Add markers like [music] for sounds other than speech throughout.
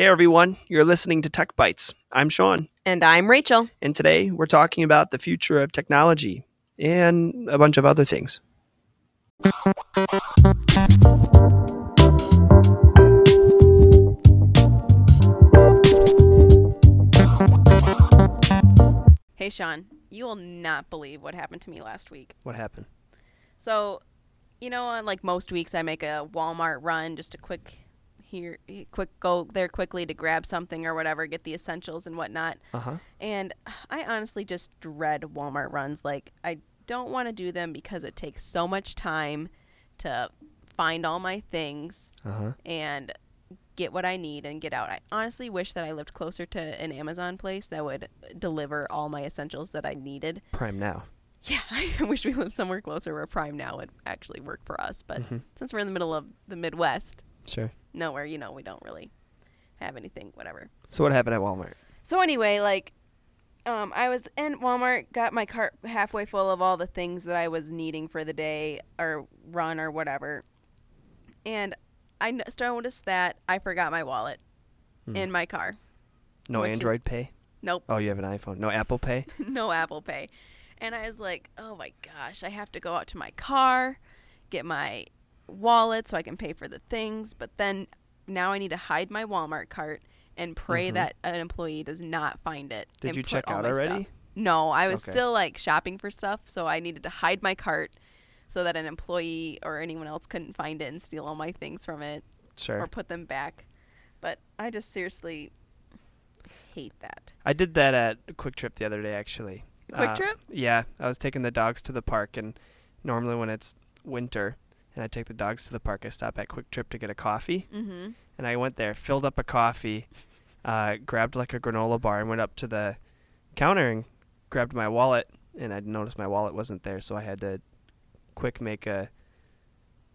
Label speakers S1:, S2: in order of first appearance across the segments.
S1: Hey everyone, you're listening to Tech Bites. I'm Sean,
S2: And I'm Rachel.
S1: and today we're talking about the future of technology and a bunch of other things.
S2: Hey, Sean, you will not believe what happened to me last week.
S1: What happened?
S2: So, you know, on like most weeks, I make a Walmart run, just a quick here, quick go there quickly to grab something or whatever, get the essentials and whatnot.
S1: Uh huh.
S2: And I honestly just dread Walmart runs. Like, I don't want to do them because it takes so much time to find all my things
S1: Uh huh.
S2: and get what I need and get out. I honestly wish that I lived closer to an Amazon place that would deliver all my essentials that I needed.
S1: Prime now.
S2: Yeah, [laughs] I wish we lived somewhere closer where Prime Now would actually work for us. But
S1: Mhm.
S2: since we're in the middle of the Midwest,
S1: Sure.
S2: Nowhere, you know, we don't really have anything, whatever.
S1: So what happened at Walmart?
S2: So anyway, like, um, I was in Walmart, got my cart halfway full of all the things that I was needing for the day or run or whatever, and I noticed that I forgot my wallet
S1: Hmm.
S2: in my car.
S1: No
S2: which is-
S1: Android Pay.
S2: Nope,
S1: Oh, you have an iPhone. No Apple Pay. [laughs]
S2: no Apple Pay. And I was like, oh my gosh, I have to go out to my car, get my wallet so I can pay for the things. But then now I need to hide my Walmart cart and pray
S1: Mhm.
S2: that an employee does not find it.
S1: Did you check out already?
S2: stuff. No, I was
S1: Okay.
S2: still like shopping for stuff, so I needed to hide my cart so that an employee or anyone else couldn't find it and steal all my things from it
S1: Sure.
S2: or put them back. But I just seriously hate that.
S1: I did that at a QuikTrip the other day, actually.
S2: Quick
S1: Uh,
S2: Trip?
S1: Yeah, I was taking the dogs to the park, and normally when it's winter and I take the dogs to the park, I stop at QuikTrip to get a coffee.
S2: Mm-hmm.
S1: And I went there, filled up a coffee, uh, grabbed like a granola bar, and went up to the counter and grabbed my wallet. And I noticed my wallet wasn't there, so I had to quick make a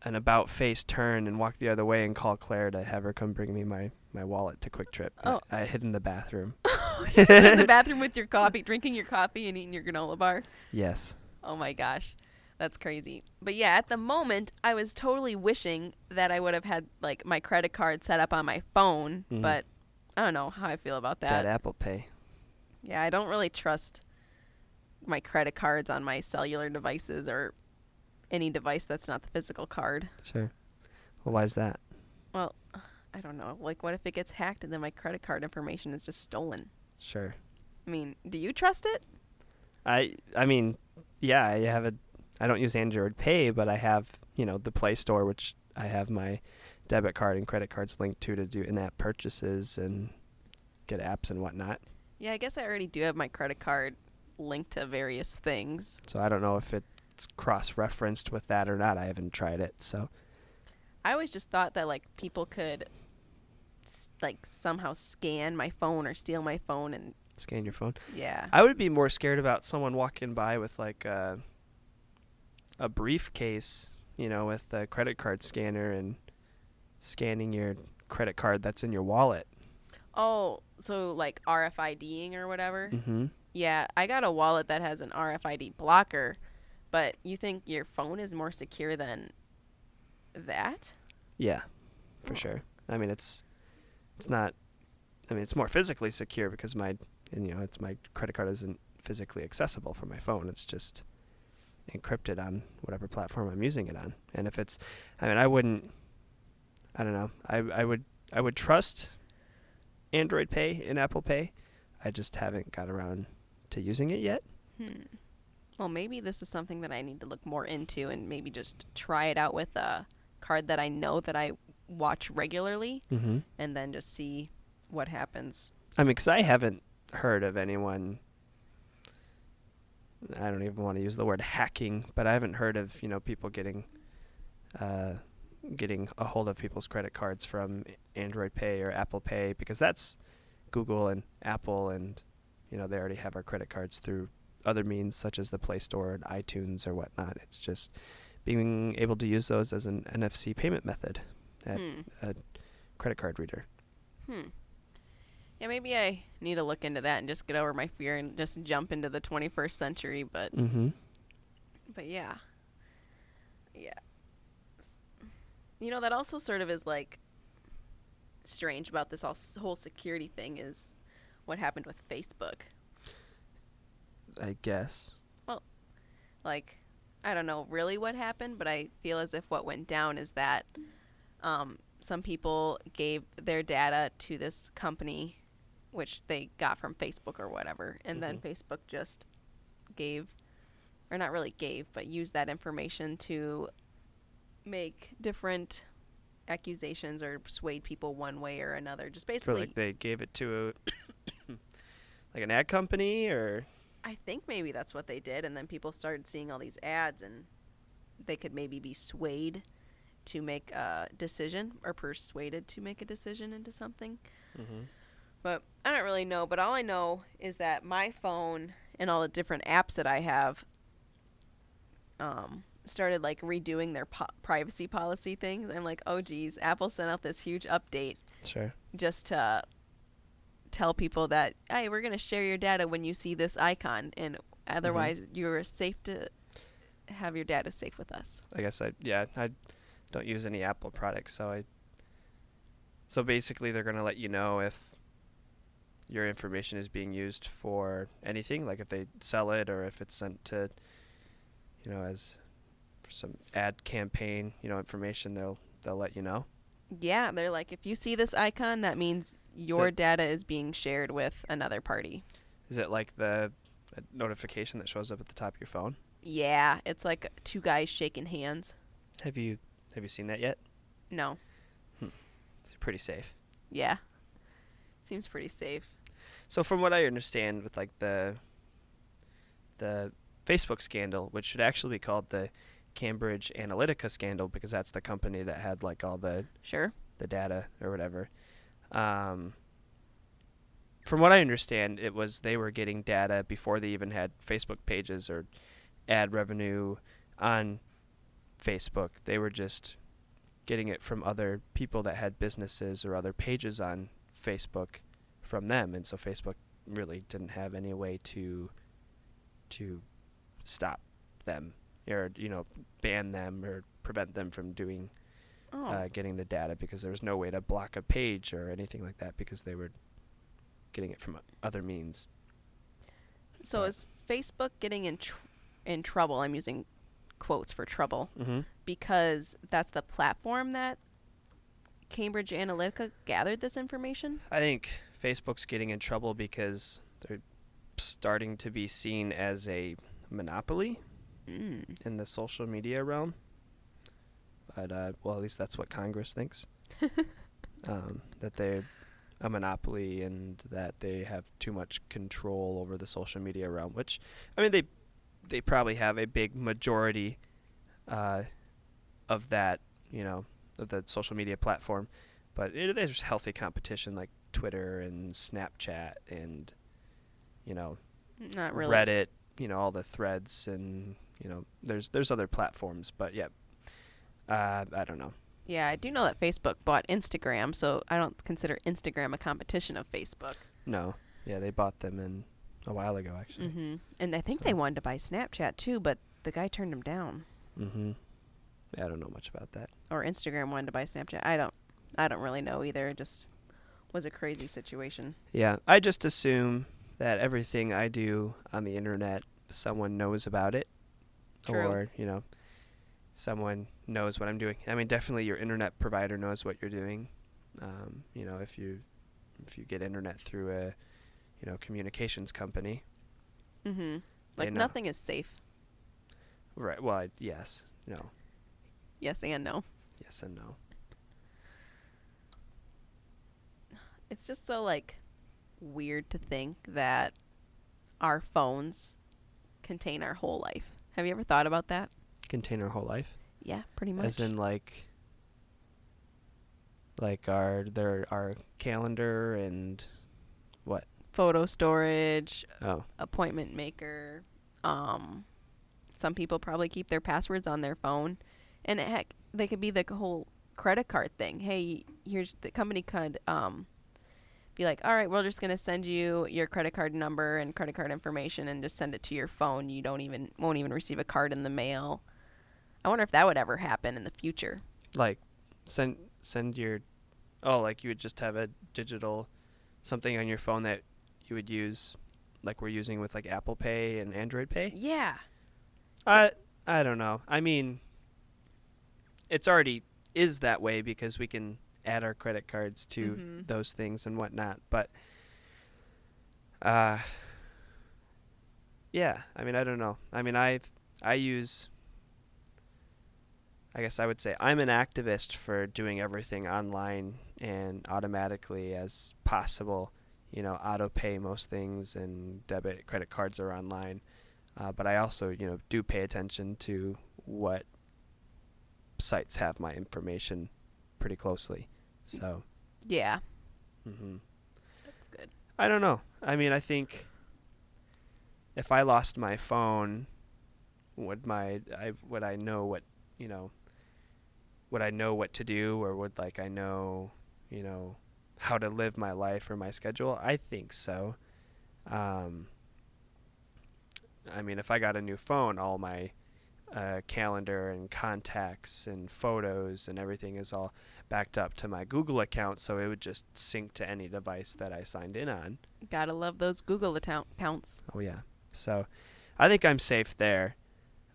S1: an about face turn and walk the other way and call Claire to have her come bring me my, my wallet to QuikTrip.
S2: Oh.
S1: I, I hid in the bathroom. [laughs]
S2: in the [laughs] bathroom with your coffee, drinking your coffee and eating your granola bar.
S1: Yes.
S2: Oh my gosh. That's crazy. But yeah, at the moment, I was totally wishing that I would have had like my credit card set up on my phone,
S1: Mhm.
S2: but I don't know how I feel about
S1: That
S2: that.
S1: Apple Pay.
S2: Yeah, I don't really trust my credit cards on my cellular devices or any device that's not the physical card.
S1: Sure. Well, why is that?
S2: Well, I don't know. Like what if it gets hacked and then my credit card information is just stolen?
S1: Sure.
S2: I mean, do you trust it?
S1: I I mean, yeah, I have a I don't use Android Pay, but I have, you know, the Play Store which I have my debit card and credit cards linked to to do in-app purchases and get apps and whatnot.
S2: Yeah, I guess I already do have my credit card linked to various things.
S1: So I don't know if it's cross-referenced with that or not. I haven't tried it. So
S2: I always just thought that like people could like somehow scan my phone or steal my phone and
S1: scan your phone.
S2: yeah.
S1: I would be more scared about someone walking by with like a a briefcase, you know, with a credit card scanner and scanning your credit card that's in your wallet.
S2: oh, so like RFIDing or whatever.
S1: Mhm.
S2: Yeah, I got a wallet that has an RFID blocker, but you think your phone is more secure than that?
S1: Yeah, for
S2: Oh.
S1: sure. I mean, it's it's not. I mean, it's more physically secure because my and you know, it's my credit card isn't physically accessible from my phone. It's just encrypted on whatever platform I'm using it on. And if it's, I mean, I wouldn't. I don't know. I I would I would trust Android Pay and Apple Pay. I just haven't got around to using it yet.
S2: Hmm. Well, maybe this is something that I need to look more into and maybe just try it out with a card that I know that I watch regularly
S1: Mm-hmm.
S2: and then just see what happens.
S1: I mean, because I haven't heard of anyone. I don't even want to use the word hacking, but I haven't heard of you know people getting, uh, getting a hold of people's credit cards from Android Pay or Apple Pay because that's Google and Apple and you know they already have our credit cards through other means such as the Play Store and iTunes or whatnot. It's just being able to use those as an NFC payment method at
S2: Hmm.
S1: a credit card reader.
S2: Hmm. Yeah, maybe I need to look into that and just get over my fear and just jump into the 21st century. But
S1: Mm-hmm.
S2: but yeah, yeah. You know that also sort of is like strange about this all whole security thing is what happened with Facebook.
S1: I guess.
S2: Well, like, I don't know really what happened, but I feel as if what went down is that um, some people gave their data to this company, which they got from Facebook or whatever, and then Facebook just gave, or not really gave, but used that information to make different accusations or swayed people one way or another. Just basically,
S1: like they gave it to a [coughs] like an ad company or
S2: I think maybe that's what they did, and then people started seeing all these ads, and they could maybe be swayed to make a decision or persuaded to make a decision into something.
S1: mm-hmm.
S2: But I don't really know. But all I know is that my phone and all the different apps that I have um, started like redoing their po- privacy policy things. I'm like, oh geez, Apple sent out this huge update
S1: sure.
S2: just to tell people that hey we're going to share your data when you see this icon and otherwise you're safe to have your data safe with us
S1: I guess I yeah I don't use any Apple products, so I. So basically, they're gonna let you know if your information is being used for anything, like if they sell it or if it's sent to, you know, as for some ad campaign, you know, information. They'll they'll let you know.
S2: yeah they're like if you see this icon that means your
S1: it-
S2: data is being shared with another party
S1: Is it like the uh, notification that shows up at the top of your phone?
S2: yeah it's like two guys shaking hands
S1: Have you have you seen that yet?
S2: no
S1: It's pretty safe.
S2: yeah seems pretty safe
S1: So from what I understand with like the the Facebook scandal, which should actually be called the Cambridge Analytica scandal because that's the company that had like all the
S2: sure
S1: the data or whatever. Um, from what I understand, it was they were getting data before they even had Facebook pages or ad revenue on Facebook. They were just getting it from other people that had businesses or other pages on Facebook from them, and so Facebook really didn't have any way to to stop them or you know ban them or prevent them from doing
S2: oh
S1: uh, getting the data because there was no way to block a page or anything like that because they were getting it from other means.
S2: so
S1: but-
S2: is facebook getting in tr- in trouble i'm using quotes for trouble
S1: Mm-hmm.
S2: because that's the platform that Cambridge Analytica gathered this information.
S1: I think Facebook's getting in trouble because they're starting to be seen as a monopoly
S2: Mm.
S1: in the social media realm. But uh, well, at least that's what Congress thinks. [laughs] um, that they're a monopoly and that they have too much control over the social media realm. Which, I mean, they they probably have a big majority uh, of that, you know, of the social media platform. But it, there's healthy competition like Twitter and Snapchat and you know
S2: Not really.
S1: Reddit, you know, all the threads and you know, there's there's other platforms, but yeah, uh, I don't know.
S2: Yeah, I do know that Facebook bought Instagram, so I don't consider Instagram a competition of Facebook.
S1: No, yeah, they bought them in a while ago actually.
S2: hmm And I think they wanted to buy Snapchat too, but the guy turned them down.
S1: Mm-hmm. Yeah, I don't know much about that.
S2: Or Instagram wanted to buy Snapchat. I don't. I don't really know either. Just was a crazy situation.
S1: Yeah, I just assume that everything I do on the internet, someone knows about it,
S2: True.
S1: or you know, someone knows what I'm doing. I mean, definitely your internet provider knows what you're doing. Um, you know, if you if you get internet through a you know communications company, mm-hmm.
S2: Like
S1: know.
S2: nothing is safe.
S1: right? Well, I, yes, no,
S2: Yes and no.
S1: yes and no.
S2: It's just so like weird to think that our phones contain our whole life. Have you ever thought about that?
S1: Contain our whole life,
S2: Yeah, pretty much.
S1: as in like like our their our calendar and what?
S2: photo storage,
S1: Oh,
S2: appointment maker. Um, some people probably keep their passwords on their phone, and heck, they could be the whole credit card thing. Hey, here's the company could um be like, all right, we're just gonna send you your credit card number and credit card information, and just send it to your phone. You don't even won't even receive a card in the mail. I wonder if that would ever happen in the future.
S1: like send send your Oh, like you would just have a digital something on your phone that you would use, like we're using with like Apple Pay and Android Pay.
S2: Yeah.
S1: I I don't know. I mean, it's already is that way because we can add our credit cards to
S2: Mhm.
S1: those things and whatnot. But uh, yeah. I mean, I don't know. I mean, I I use. I guess I would say I'm an activist for doing everything online and automatically as possible. You know, auto pay most things and debit credit cards are online. Uh, but I also, you know, do pay attention to what sites have my information pretty closely. So,
S2: Yeah.
S1: hmm
S2: That's good.
S1: I don't know. I mean, I think if I lost my phone, would my I would I know what you know? Would I know what to do, or would like I know, you know, how to live my life or my schedule? I think so. Um, I mean, if I got a new phone, all my uh, calendar and contacts and photos and everything is all backed up to my Google account, so it would just sync to any device that I signed in on.
S2: Gotta love those Google account counts.
S1: Oh yeah. So I think I'm safe there.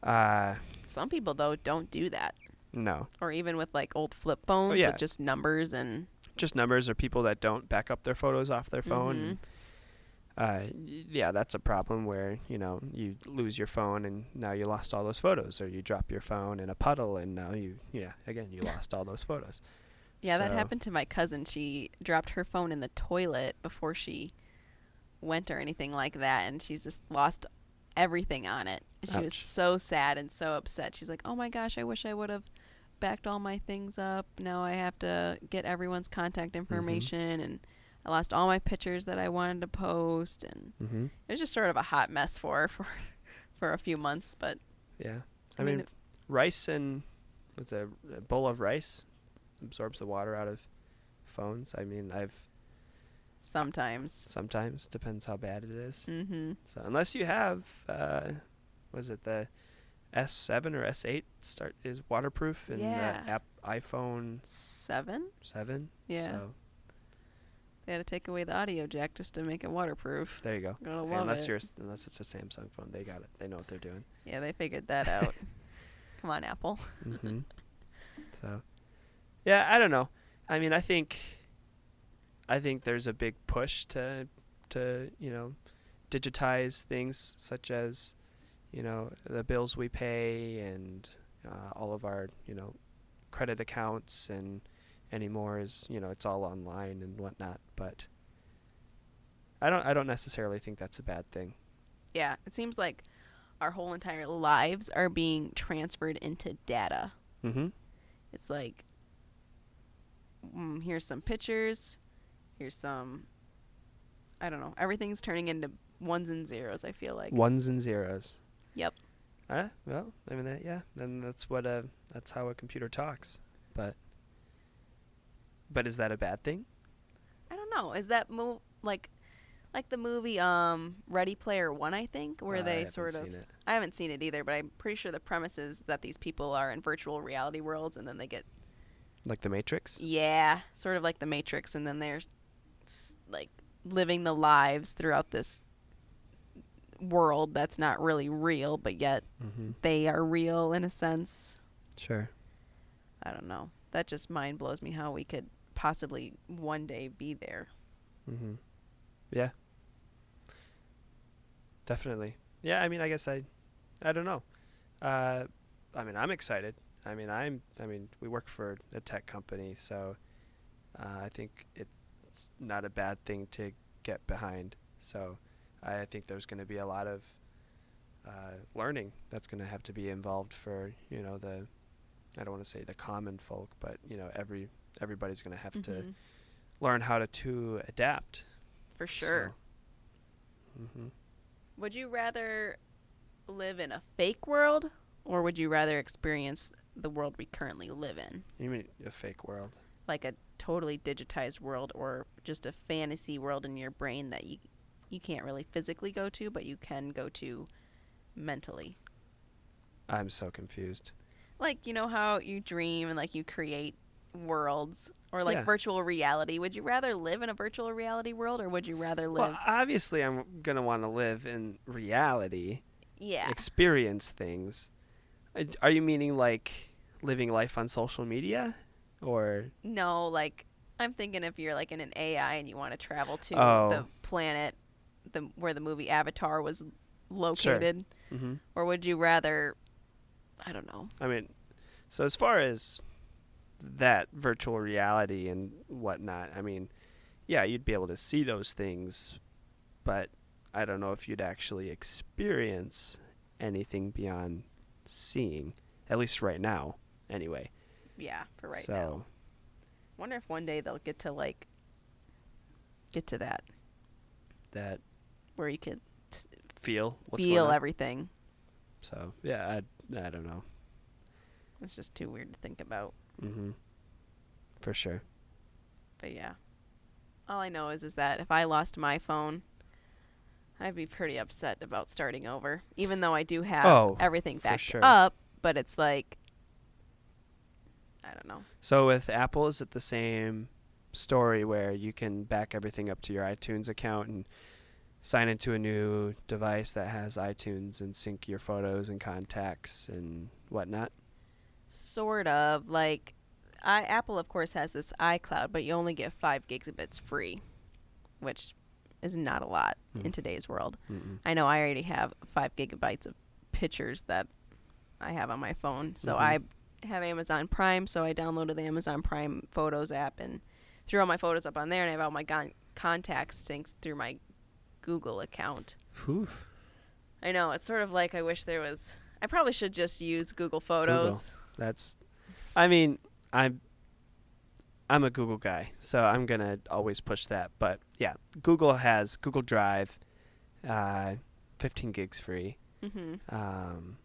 S1: Uh
S2: Some people though don't do that,
S1: no.
S2: or even with like old flip phones
S1: yeah.
S2: with just numbers and.
S1: Just numbers or people that don't back up their photos off their phone.
S2: Mhm.
S1: and, Uh yeah, that's a problem where, you know, you lose your phone and now you lost all those photos or you drop your phone in a puddle and now you yeah, again, you [laughs] lost all those photos.
S2: Yeah, that happened to my cousin. She dropped her phone in the toilet before she went or anything like that, and she's just lost everything on it. She was so sad and so upset. She's like, "Oh my gosh, I wish I would have backed all my things up. Now I have to get everyone's contact
S1: Mm-hmm.
S2: information, and I lost all my pictures that I wanted to post, and
S1: Mhm.
S2: it was just sort of a hot mess for her [laughs] for for a few months. But
S1: Yeah.
S2: I,
S1: I,
S2: mean,
S1: mean, rice and what's a, a bowl of rice absorbs the water out of phones. I mean, I've
S2: sometimes.
S1: sometimes depends how bad it is.
S2: Mm-hmm.
S1: So unless you have, uh, was it the S7 or S8 start is waterproof in
S2: Yeah.
S1: the app iPhone
S2: Seven.
S1: 7.
S2: Yeah.
S1: So
S2: They had to take away the audio jack just to make it waterproof.
S1: there you go. Okay,
S2: love
S1: unless
S2: it.
S1: you're unless it's a Samsung phone, they got it. They know what they're doing.
S2: Yeah, they figured that out. [laughs] Come on, Apple.
S1: hmm [laughs] so, yeah, I don't know. I mean, I think, I think there's a big push to, to you know, digitize things such as, you know, the bills we pay and uh, all of our, you know, credit accounts and anymore is, you know, it's all online and whatnot. But I don't, I don't necessarily think that's a bad thing.
S2: Yeah, it seems like our whole entire lives are being transferred into data.
S1: Mm-hmm.
S2: It's like, mm, here's some pictures, here's some, I don't know, everything's turning into ones and zeros, I feel like.
S1: Ones and zeros.
S2: Yep.
S1: Ah, well, I mean, that, yeah, then that's what uh, that's how a computer talks. But, but is that a bad thing?
S2: I don't know. Is that move like, like the movie um Ready Player One? I think where
S1: I
S2: they sort of. I haven't seen it either, but I'm pretty sure the premise is that these people are in virtual reality worlds, and then they get
S1: like the Matrix.
S2: Yeah, sort of like the Matrix, and then they're like living the lives throughout this world that's not really real, but yet
S1: Mm-hmm.
S2: they are real in a sense.
S1: Sure.
S2: I don't know. That just mind blows me how we could possibly one day be there.
S1: Mm-hmm. Yeah. Definitely. Yeah. I mean, I guess I, I don't know. Uh, I mean, I'm excited. I mean, I'm. I mean, we work for a tech company, so uh, I think it's not a bad thing to get behind. So I think there's going to be a lot of uh, learning that's going to have to be involved for you know the. I don't want to say the common folk, but you know every everybody's going to have to
S2: Mhm.
S1: learn how to to adapt.
S2: For sure.
S1: hmm
S2: Would you rather live in a fake world or would you rather experience the world we currently live in?
S1: You mean a fake world?
S2: Like a totally digitized world or just a fantasy world in your brain that you you can't really physically go to but you can go to mentally.
S1: I'm so confused.
S2: Like, you know how you dream and like you create worlds Or like
S1: Yeah.
S2: virtual reality. Would you rather live in a virtual reality world or would you rather live
S1: Well, obviously, I'm gonna want to live in reality,
S2: Yeah.
S1: experience things. Are you meaning like living life on social media, or
S2: No, like I'm thinking if you're like in an AI and you want to travel to
S1: Oh.
S2: the planet the where the movie Avatar was located,
S1: hmm
S2: or would you rather I don't know.
S1: I mean, so as far as that virtual reality and whatnot, I mean, yeah, you'd be able to see those things, but I don't know if you'd actually experience anything beyond seeing, at least right now, anyway.
S2: Yeah, for right
S1: so,
S2: now. Wonder if one day they'll get to like get to that
S1: that
S2: where you could
S1: feel what's
S2: feel
S1: going on.
S2: everything.
S1: So yeah, I I don't know.
S2: It's just too weird to think about.
S1: Mm-hmm. For sure.
S2: But yeah. All I know is is that if I lost my phone, I'd be pretty upset about starting over. Even though I do have
S1: Oh,
S2: everything backed
S1: sure.
S2: up, but it's like I don't know.
S1: So with Apple, is it the same story where you can back everything up to your iTunes account and sign into a new device that has iTunes and sync your photos and contacts and whatnot?
S2: Sort of like I Apple of course has this iCloud, but you only get 5 gigabits free, which is not a lot
S1: Hmm.
S2: in today's world.
S1: Mm-mm.
S2: I know I already have 5 gigabytes of pictures that I have on my phone. So
S1: Mhm.
S2: I have Amazon Prime, so I downloaded the Amazon Prime Photos app and threw all my photos up on there and I have all my gon- contacts synced through my Google account.
S1: Whew.
S2: I know, it's sort of like I wish there was I probably should just use Google Photos.
S1: That's, I mean, I'm, I'm a Google guy, so I'm gonna always push that. But yeah, Google has Google Drive, uh, 15 gigs free.
S2: Mhm.
S1: Um,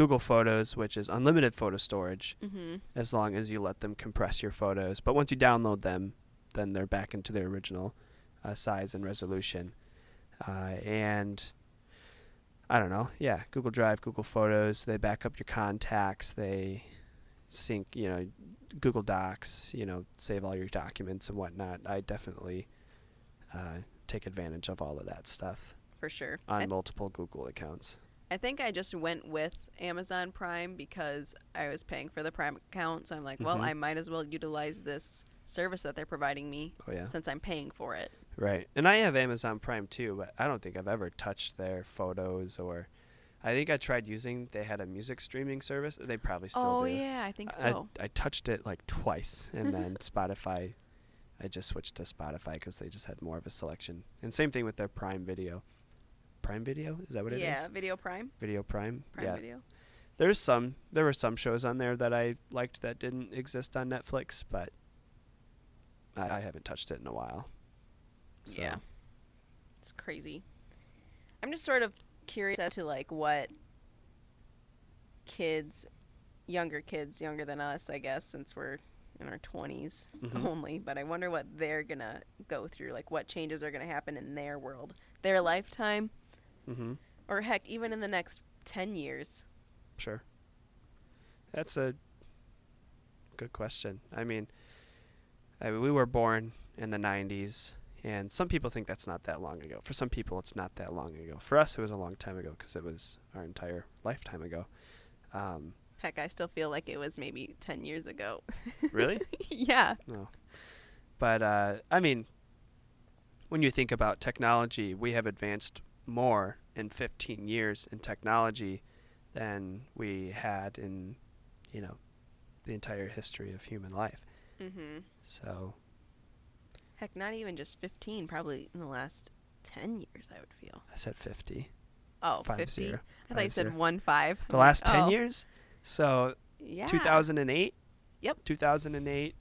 S1: Google Photos, which is unlimited photo storage,
S2: Mhm.
S1: as long as you let them compress your photos. But once you download them, then they're back into their original uh, size and resolution. Uh, and I don't know, yeah, Google Drive, Google Photos, they back up your contacts, they sync, you know, Google Docs, you know, save all your documents and whatnot. I definitely uh, take advantage of all of that stuff
S2: For sure.
S1: on
S2: I,
S1: multiple Google accounts.
S2: I think I just went with Amazon Prime because I was paying for the Prime account, so I'm like, well,
S1: Mhm.
S2: I might as well utilize this service that they're providing me
S1: Oh yeah.
S2: since I'm paying for it.
S1: Right. And I have Amazon Prime too, but I don't think I've ever touched their photos or I think I tried using they had a music streaming service. They probably still
S2: oh
S1: do.
S2: yeah, I think
S1: I,
S2: so.
S1: I touched it like twice and then [laughs] Spotify I just switched to Spotify cuz they just had more of a selection. And same thing with their Prime Video. Prime Video? Is that what it is?
S2: yeah, Video Prime,
S1: Video Prime.
S2: Prime
S1: yeah.
S2: Video.
S1: There's some there were some shows on there that I liked that didn't exist on Netflix, but I, I haven't touched it in a while.
S2: Yeah. It's crazy. I'm just sort of curious as to like what kids, younger kids, younger than us, I guess, since we're in our 20s
S1: Mhm.
S2: only, but I wonder what they're going to go through, like what changes are going to happen in their world, their lifetime,
S1: Mhm.
S2: or heck, even in the next 10 years.
S1: Sure. That's a good question. I mean, I mean, we were born in the 90s, and some people think that's not that long ago. For some people, it's not that long ago. For us, it was a long time ago because it was our entire lifetime ago. Um,
S2: Heck, I still feel like it was maybe 10 years ago. [laughs]
S1: really?
S2: yeah.
S1: No. But, uh, I mean, when you think about technology, we have advanced more in 15 years in technology than we had in, you know, the entire history of human life.
S2: Mhm.
S1: So,
S2: Heck, not even just 15, probably in the last 10 years, I would feel.
S1: I said 50.
S2: Oh,
S1: Five
S2: 50.
S1: zero.
S2: I thought you said 1 5.
S1: The last 10
S2: oh.
S1: years? So,
S2: Yeah.
S1: 2008?
S2: Yep.
S1: 2008.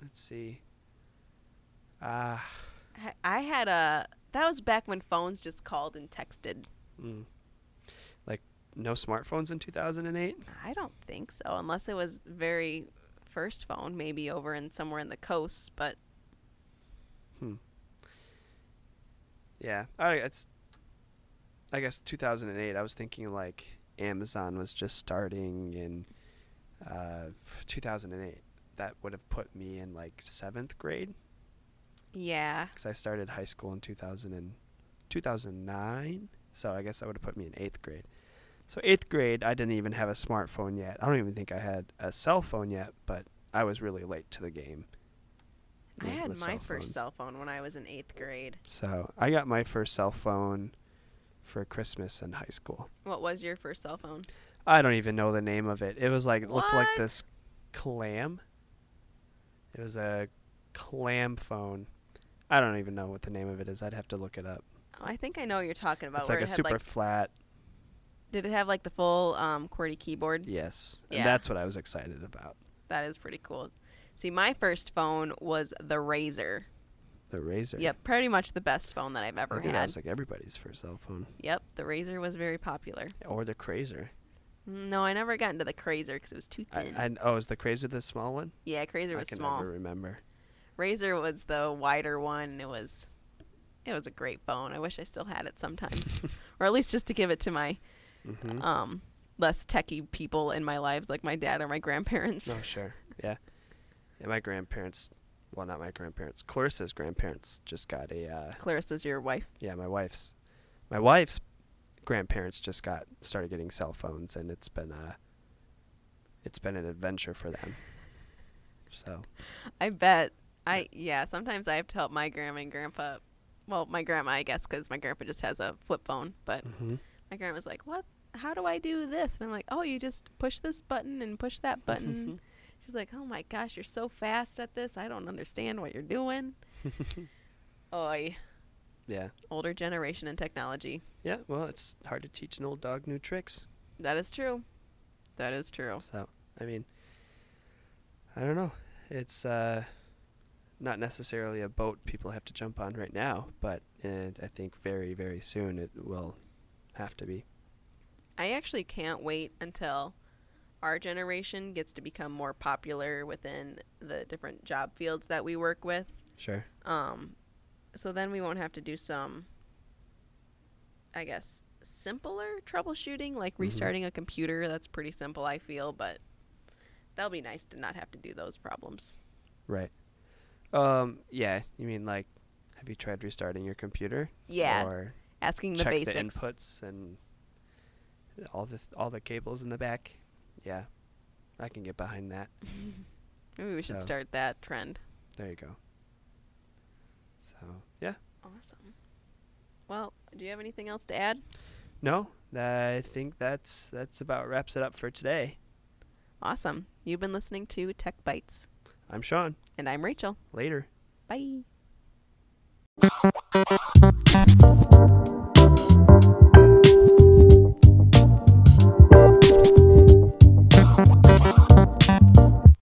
S1: Let's see. Ah,
S2: I- I had a. That was back when phones just called and texted.
S1: mm. like no smartphones in 2008?
S2: I don't think so, unless it was very first phone, maybe over in somewhere in the coasts. But
S1: Hmm. Yeah, I it's. I guess 2008. I was thinking like Amazon was just starting in uh, 2008. that would have put me in like seventh grade
S2: Yeah.
S1: because I started high school in 2000 and 2009. So I guess that would have put me in eighth grade. So eighth grade, I didn't even have a smartphone yet. I don't even think I had a cell phone yet, but I was really late to the game.
S2: I had my
S1: cell
S2: first cell phone when I was in eighth grade.
S1: So I got my first cell phone for Christmas in high school.
S2: What was your first cell phone?
S1: I don't even know the name of it. It was like it looked like this clam. It was a clam phone. I don't even know what the name of it is. I'd have to look it up.
S2: Oh, I think I know what you're talking about.
S1: it's
S2: where
S1: like a
S2: it had
S1: super
S2: like,
S1: flat.
S2: did it have like the full um, QWERTY keyboard?
S1: Yes.
S2: Yeah.
S1: And that's what I was excited about.
S2: That is pretty cool. See, my first phone was the RAZR.
S1: The RAZR.
S2: Yep, pretty much the best phone that I've
S1: I
S2: ever
S1: that
S2: had.
S1: was like everybody's first cell phone.
S2: Yep, the RAZR was very popular.
S1: Or the KRZR.
S2: No, I never got into the KRZR because it was too
S1: I,
S2: thin.
S1: I, oh, is the KRZR the small one?
S2: yeah,
S1: KRZR
S2: was I
S1: can
S2: small.
S1: never remember.
S2: RAZR was the wider one. It was, it was a great phone. I wish I still had it sometimes, [laughs] or at least just to give it to my
S1: hmm
S2: um less techie people in my lives, like my dad or my grandparents.
S1: Oh, sure. [laughs] Yeah. Yeah, my grandparents, well, not my grandparents, Clarissa's grandparents just got a, uh,
S2: Clarissa's your wife.
S1: yeah, my wife's, my wife's grandparents just got, started getting cell phones and it's been, uh, it's been an adventure for them. [laughs] So,
S2: I bet. I yeah. Sometimes I have to help my grandma and grandpa. Well, my grandma, I guess, because my grandpa just has a flip phone. But
S1: mhm.
S2: my grandma's like, "What? How do I do this?" And I'm like, "Oh, you just push this button and push that button." [laughs] She's like, "Oh my gosh, you're so fast at this. I don't understand what you're doing." [laughs] Oi,
S1: yeah.
S2: older generation and technology.
S1: Yeah, well, it's hard to teach an old dog new tricks.
S2: That is true. That is true.
S1: So, I mean, I don't know. It's uh, not necessarily a boat people have to jump on right now, but and I think very, very soon it will have to be.
S2: I actually can't wait until our generation gets to become more popular within the different job fields that we work with.
S1: Sure.
S2: Um, so then we won't have to do some, I guess, simpler troubleshooting, like
S1: Mhm.
S2: restarting a computer. That's pretty simple, I feel, but that'll be nice to not have to do those problems.
S1: Right. Um. Yeah. You mean like, have you tried restarting your computer?
S2: Yeah,
S1: Or
S2: asking the basics.
S1: the inputs and all the th- all the cables in the back. Yeah, I can get behind that. [laughs]
S2: Maybe we should start that trend.
S1: There you go. So yeah.
S2: Awesome. Well, do you have anything else to add?
S1: No, I think that's that's about wraps it up for today.
S2: Awesome. You've been listening to Tech Bites,
S1: I'm Sean.
S2: and I'm Rachel.
S1: Later.
S2: Bye.